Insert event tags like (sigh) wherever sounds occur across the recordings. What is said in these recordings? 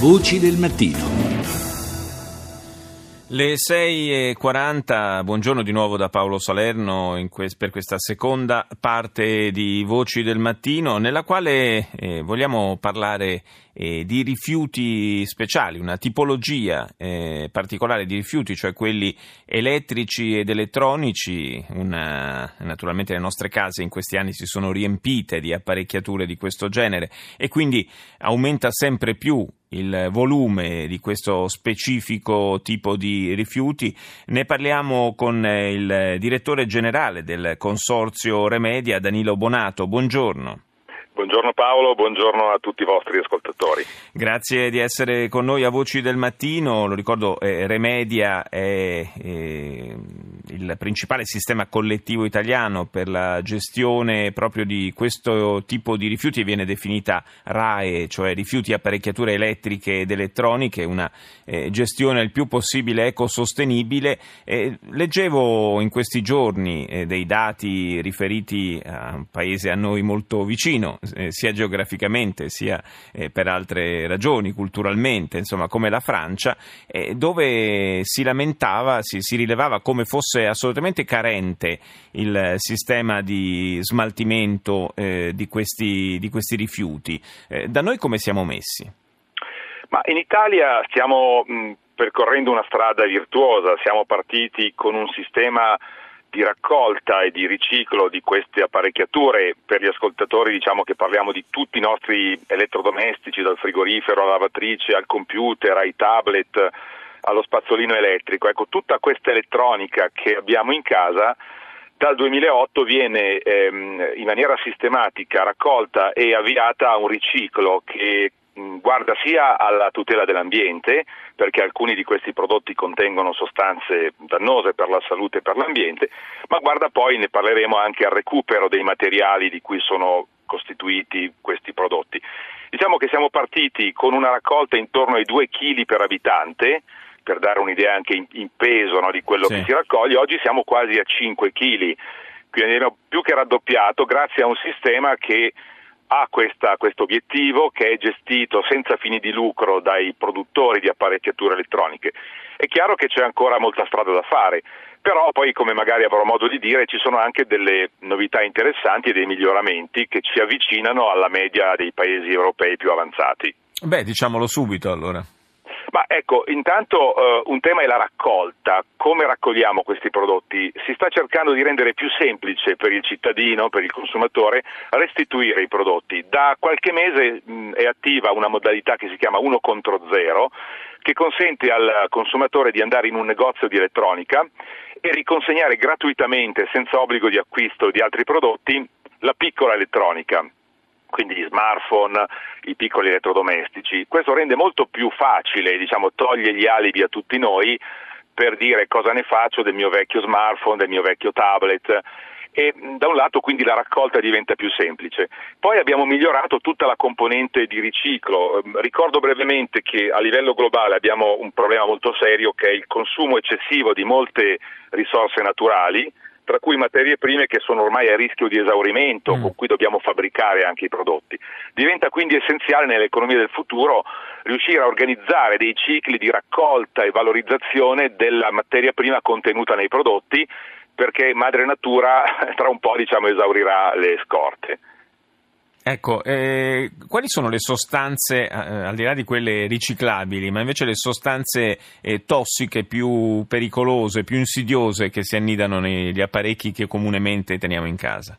Voci del mattino. Le 6.40, buongiorno di nuovo da Paolo Salerno que- per questa seconda parte di Voci del Mattino, nella quale eh, vogliamo parlare eh, di rifiuti speciali, una tipologia eh, particolare di rifiuti, cioè quelli elettrici ed elettronici. Una, naturalmente le nostre case in questi anni si sono riempite di apparecchiature di questo genere e quindi aumenta sempre più il volume di questo specifico tipo di rifiuti. Ne parliamo con il direttore generale del consorzio Remedia, Danilo Bonato. Buongiorno. Buongiorno Paolo, buongiorno a tutti i vostri ascoltatori. Grazie di essere con noi a Voci del Mattino. Lo ricordo, eh, Remedia è eh, il principale sistema collettivo italiano per la gestione proprio di questo tipo di rifiuti, viene definita RAE, cioè rifiuti apparecchiature elettriche ed elettroniche, una eh, gestione il più possibile ecosostenibile. leggevo in questi giorni eh, dei dati riferiti a un paese a noi molto vicino, eh, sia geograficamente sia eh, per altre ragioni, culturalmente, insomma come la Francia, eh, dove si lamentava, si, si, rilevava come fosse assolutamente carente il sistema di smaltimento eh, di questi, di, questi, rifiuti. Eh, da noi come siamo messi? Ma in Italia stiamo mh, percorrendo una strada virtuosa, siamo partiti con un sistema di raccolta e di riciclo di queste apparecchiature. Per gli ascoltatori diciamo che parliamo di tutti i nostri elettrodomestici, dal frigorifero alla lavatrice, al computer, ai tablet, allo spazzolino elettrico. Ecco, tutta questa elettronica che abbiamo in casa dal 2008 viene ehm, in maniera sistematica raccolta e avviata a un riciclo che guarda sia alla tutela dell'ambiente, perché alcuni di questi prodotti contengono sostanze dannose per la salute e per l'ambiente, ma guarda poi, ne parleremo, anche al recupero dei materiali di cui sono costituiti questi prodotti. Diciamo che siamo partiti con una raccolta intorno ai 2 kg per abitante, per dare un'idea anche in, in peso no, di quello sì. che si raccoglie, oggi siamo quasi a 5 kg, quindi abbiamo più che raddoppiato grazie a un sistema che ha questo obiettivo che è gestito senza fini di lucro dai produttori di apparecchiature elettroniche. È chiaro che c'è ancora molta strada da fare, però poi come magari avrò modo di dire ci sono anche delle novità interessanti e dei miglioramenti che ci avvicinano alla media dei paesi europei più avanzati. Beh, diciamolo subito allora. Ma ecco, intanto uh, un tema è la raccolta. Come raccogliamo questi prodotti? Si sta cercando di rendere più semplice per il cittadino, per il consumatore, restituire i prodotti. Da qualche mese mh, è attiva una modalità che si chiama 1 contro 0, che consente al consumatore di andare in un negozio di elettronica e riconsegnare gratuitamente, senza obbligo di acquisto di altri prodotti, la piccola elettronica quindi gli smartphone, i piccoli elettrodomestici. Questo rende molto più facile, diciamo, toglie gli alibi a tutti noi per dire cosa ne faccio del mio vecchio smartphone, del mio vecchio tablet e da un lato quindi la raccolta diventa più semplice. Poi abbiamo migliorato tutta la componente di riciclo. Ehm, ricordo brevemente che a livello globale abbiamo un problema molto serio che è il consumo eccessivo di molte risorse naturali tra cui materie prime che sono ormai a rischio di esaurimento, mm. con cui dobbiamo fabbricare anche i prodotti. Diventa quindi essenziale nell'economia del futuro riuscire a organizzare dei cicli di raccolta e valorizzazione della materia prima contenuta nei prodotti, perché madre natura (laughs) tra un po' diciamo, esaurirà le scorte. Ecco, eh, quali sono le sostanze, eh, al di là di quelle riciclabili, ma invece le sostanze eh, tossiche più pericolose, più insidiose che si annidano negli apparecchi che comunemente teniamo in casa?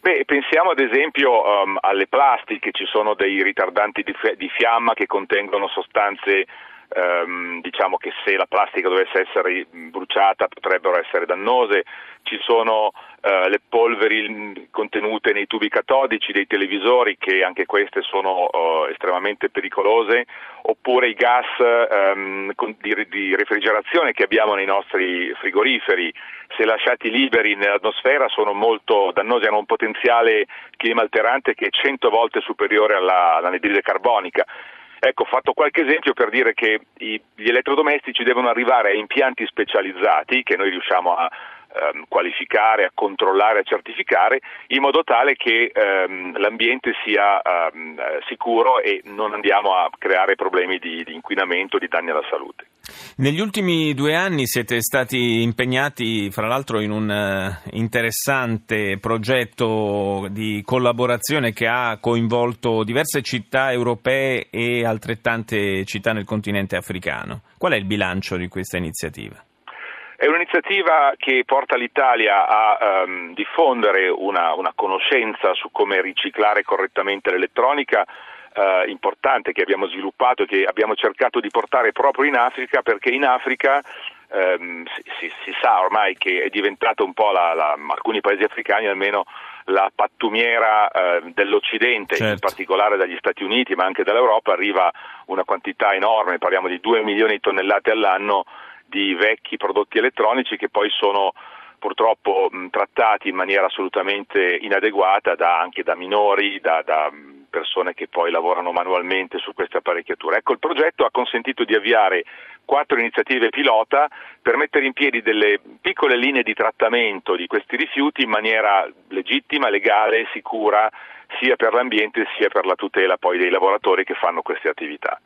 Beh, pensiamo ad esempio um, alle plastiche, ci sono dei ritardanti di, di fiamma che contengono sostanze ehm, diciamo che se la plastica dovesse essere bruciata potrebbero essere dannose, ci sono eh, le polveri contenute nei tubi catodici dei televisori che anche queste sono eh, estremamente pericolose, oppure i gas ehm, di, di refrigerazione che abbiamo nei nostri frigoriferi, se lasciati liberi nell'atmosfera sono molto dannosi, hanno un potenziale clima alterante che è 100 volte superiore alla, all'anidride carbonica. Ecco, ho fatto qualche esempio per dire che i, gli elettrodomestici devono arrivare a impianti specializzati che noi riusciamo a, ehm, qualificare, a controllare, a certificare, in modo tale che ehm, l'ambiente sia ehm, sicuro e non andiamo a creare problemi di, di inquinamento, di danni alla salute. Negli ultimi due anni siete stati impegnati, fra l'altro, in un uh, interessante progetto di collaborazione che ha coinvolto diverse città europee e altrettante città nel continente africano. Qual è il bilancio di questa iniziativa? È un'iniziativa che porta l'Italia a um, diffondere una, una conoscenza su come riciclare correttamente l'elettronica eh, importante che abbiamo sviluppato e che abbiamo cercato di portare proprio in Africa perché in Africa ehm, si, si, sa ormai che è diventato un po' la, la, alcuni paesi africani almeno la pattumiera eh, dell'Occidente, certo. in particolare dagli Stati Uniti ma anche dall'Europa, arriva una quantità enorme, parliamo di 2 milioni di tonnellate all'anno di vecchi prodotti elettronici che poi sono purtroppo mh, trattati in maniera assolutamente inadeguata da, anche da minori, da, da persone che poi lavorano manualmente su queste apparecchiature. Ecco, il progetto ha consentito di avviare quattro iniziative pilota per mettere in piedi delle piccole linee di trattamento di questi rifiuti in maniera legittima, legale, sicura, sia per l'ambiente sia per la tutela poi dei lavoratori che fanno queste attività.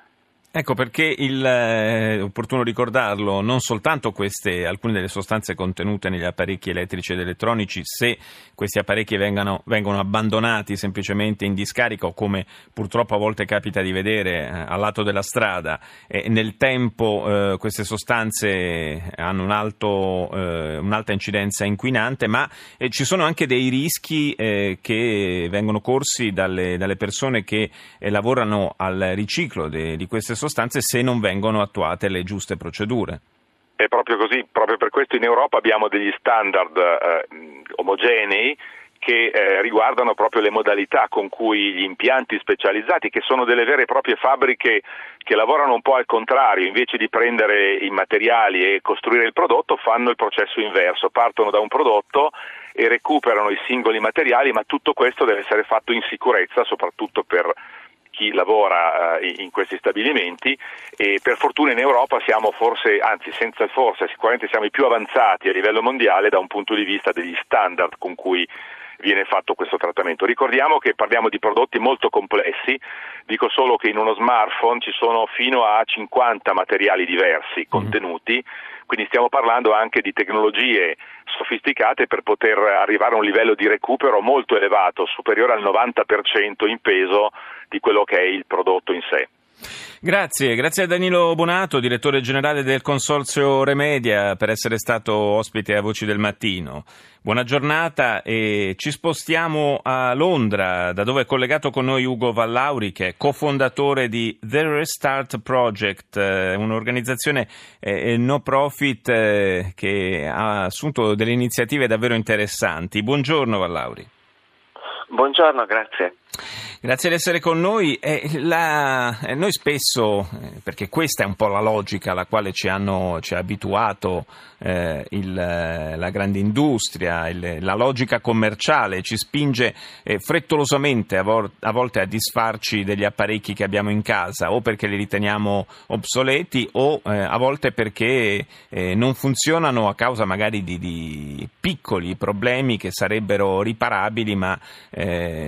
Ecco perché il, è opportuno ricordarlo, non soltanto queste, alcune delle sostanze contenute negli apparecchi elettrici ed elettronici, se questi apparecchi vengano, vengono abbandonati semplicemente in discarica o come purtroppo a volte capita di vedere eh, al lato della strada, e nel tempo eh, queste sostanze hanno un alto, eh, un'alta incidenza inquinante, ma eh, ci sono anche dei rischi eh, che vengono corsi dalle, dalle persone che eh, lavorano al riciclo de, di queste sostanze sostanze se non vengono attuate le giuste procedure. È proprio così, proprio per questo in Europa abbiamo degli standard eh, omogenei che eh, riguardano proprio le modalità con cui gli impianti specializzati, che sono delle vere e proprie fabbriche che lavorano un po' al contrario, invece di prendere i materiali e costruire il prodotto, fanno il processo inverso, partono da un prodotto e recuperano i singoli materiali, ma tutto questo deve essere fatto in sicurezza, soprattutto per chi lavora eh, in questi stabilimenti e per fortuna in Europa siamo forse, anzi senza forse, sicuramente siamo i più avanzati a livello mondiale da un punto di vista degli standard con cui viene fatto questo trattamento. Ricordiamo che parliamo di prodotti molto complessi, dico solo che in uno smartphone ci sono fino a 50 materiali diversi mhm. contenuti, quindi stiamo parlando anche di tecnologie sofisticate per poter arrivare a un livello di recupero molto elevato, superiore al 90% in peso di quello che è il prodotto in sé. Grazie, grazie a Danilo Bonato, direttore generale del Consorzio Remedia, per essere stato ospite a Voci del Mattino. Buona giornata e ci spostiamo a Londra, da dove è collegato con noi Ugo Vallauri, che è cofondatore di The Restart Project, eh, un'organizzazione eh, no profit eh, che ha assunto delle iniziative davvero interessanti. Buongiorno Vallauri. Buongiorno, grazie. Grazie di essere con noi. Eh, la, eh, noi spesso, eh, perché questa è un po' la logica alla quale ci, hanno, ci ha abituato eh, il, eh, la grande industria, il, la logica commerciale, ci spinge eh, frettolosamente a, vor, a, volte a disfarci degli apparecchi che abbiamo in casa, o perché li riteniamo obsoleti, o a volte perché non funzionano a causa magari di, di, piccoli problemi che sarebbero riparabili, ma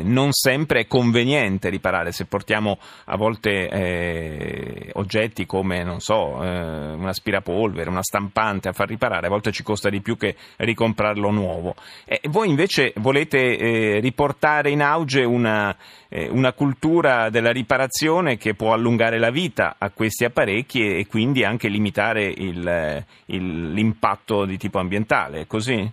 non sempre è conveniente conveniente riparare se portiamo a volte eh, oggetti come, non so, eh, un aspirapolvere, una stampante a far riparare, a volte ci costa di più che ricomprarlo nuovo. E voi invece volete eh, riportare in auge una, eh, una, cultura della riparazione che può allungare la vita a questi apparecchi e, quindi anche limitare il, il, l'impatto di tipo ambientale, è così?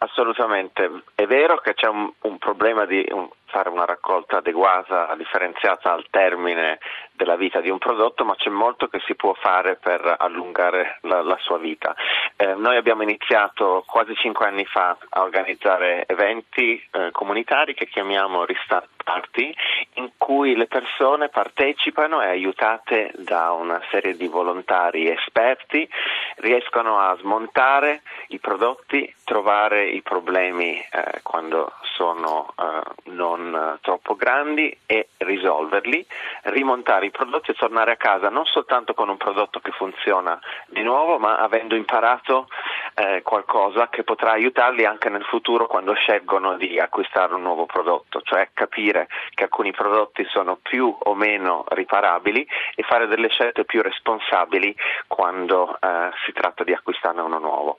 Assolutamente, è vero che c'è un, un problema di un, fare una raccolta adeguata, differenziata al termine della vita di un prodotto, ma c'è molto che si può fare per allungare la, la sua vita. Eh, noi abbiamo iniziato quasi cinque anni fa a organizzare eventi eh, comunitari che chiamiamo Restart Party, in cui le persone partecipano e aiutate da una serie di volontari esperti riescono a smontare i prodotti, trovare i problemi eh, quando sono eh, non troppo grandi e risolverli, rimontare i prodotti e tornare a casa non soltanto con un prodotto che funziona di nuovo, ma avendo imparato eh, qualcosa che potrà aiutarli anche nel futuro quando scelgono di acquistare un nuovo prodotto, cioè capire che alcuni prodotti sono più o meno riparabili e fare delle scelte più responsabili quando eh, si tratta di acquistarne uno nuovo.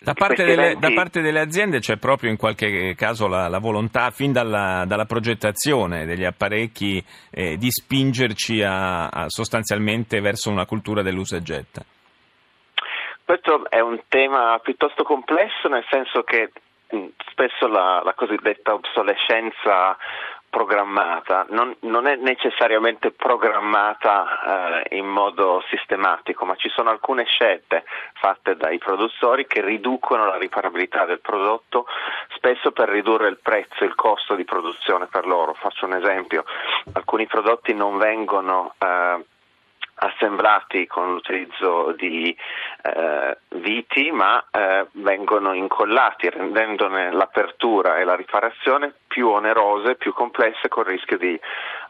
Da parte, delle, da parte, delle, aziende c'è proprio in qualche caso la, la volontà, fin dalla, dalla, progettazione degli apparecchi, eh, di spingerci a, a sostanzialmente verso una cultura dell'usa e getta. Questo è un tema piuttosto complesso, nel senso che mm, spesso la, la cosiddetta obsolescenza programmata, non, non, è necessariamente programmata eh, in modo sistematico, ma ci sono alcune scelte fatte dai produttori che riducono la riparabilità del prodotto, spesso per ridurre il prezzo, il costo di produzione per loro. Faccio un esempio, alcuni prodotti non vengono eh, assemblati con l'utilizzo di eh, viti ma eh, vengono incollati rendendone l'apertura e la riparazione più onerose, più complesse con il rischio di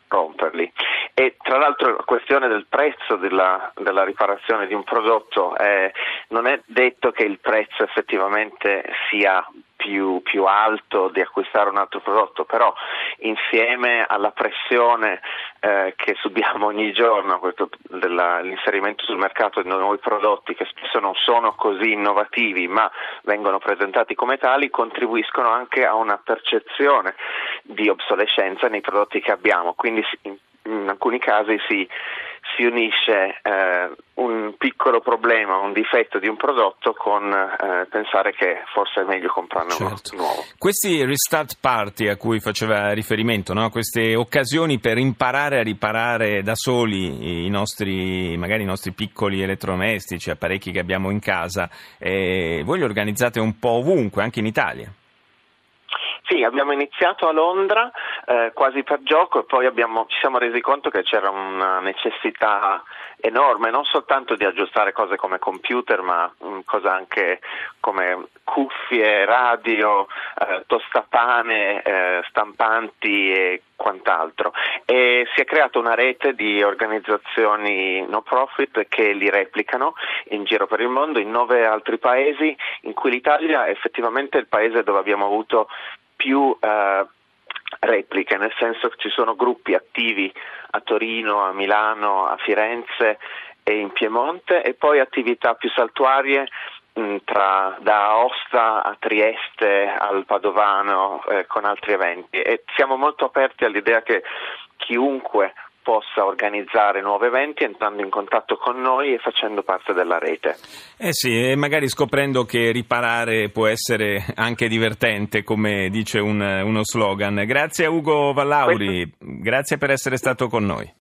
romperli. E tra l'altro la questione del prezzo della, della riparazione di un prodotto è, non è detto che il prezzo effettivamente sia più, più, alto di acquistare un altro prodotto, però insieme alla pressione eh, che (laughs) subiamo ogni giorno, dell'inserimento sul mercato di nuovi prodotti che spesso non sono così innovativi ma vengono presentati come tali, contribuiscono anche a una percezione di obsolescenza nei prodotti che abbiamo. Quindi in alcuni casi si si unisce eh, un piccolo problema, un difetto di un prodotto con eh, pensare che forse è meglio comprarne certo. uno nuovo. Questi restart party a cui faceva riferimento, no? queste occasioni per imparare a riparare da soli i nostri, magari i nostri piccoli elettrodomestici, apparecchi che abbiamo in casa, eh, voi li organizzate un po' ovunque, anche in Italia? Sì, abbiamo iniziato a Londra eh, quasi per gioco e poi abbiamo, ci siamo resi conto che c'era una necessità enorme, non soltanto di aggiustare cose come computer, ma um, cose anche come cuffie, radio, eh, tostapane, eh, stampanti e quant'altro. E si è creata una rete di organizzazioni no profit che li replicano in giro per il mondo, in nove altri paesi, in cui l'Italia è effettivamente il paese dove abbiamo avuto più eh, repliche, nel senso che ci sono gruppi attivi a Torino, a Milano, a Firenze e in Piemonte e poi attività più saltuarie mh, tra, da Aosta a Trieste al Padovano eh, con altri eventi. E siamo molto aperti all'idea che chiunque possa organizzare nuovi eventi entrando in contatto con noi e facendo parte della rete. Eh sì, e magari scoprendo che riparare può essere anche divertente, come dice un, uno slogan. Grazie a Ugo Vallauri, Questo... grazie per essere stato con noi.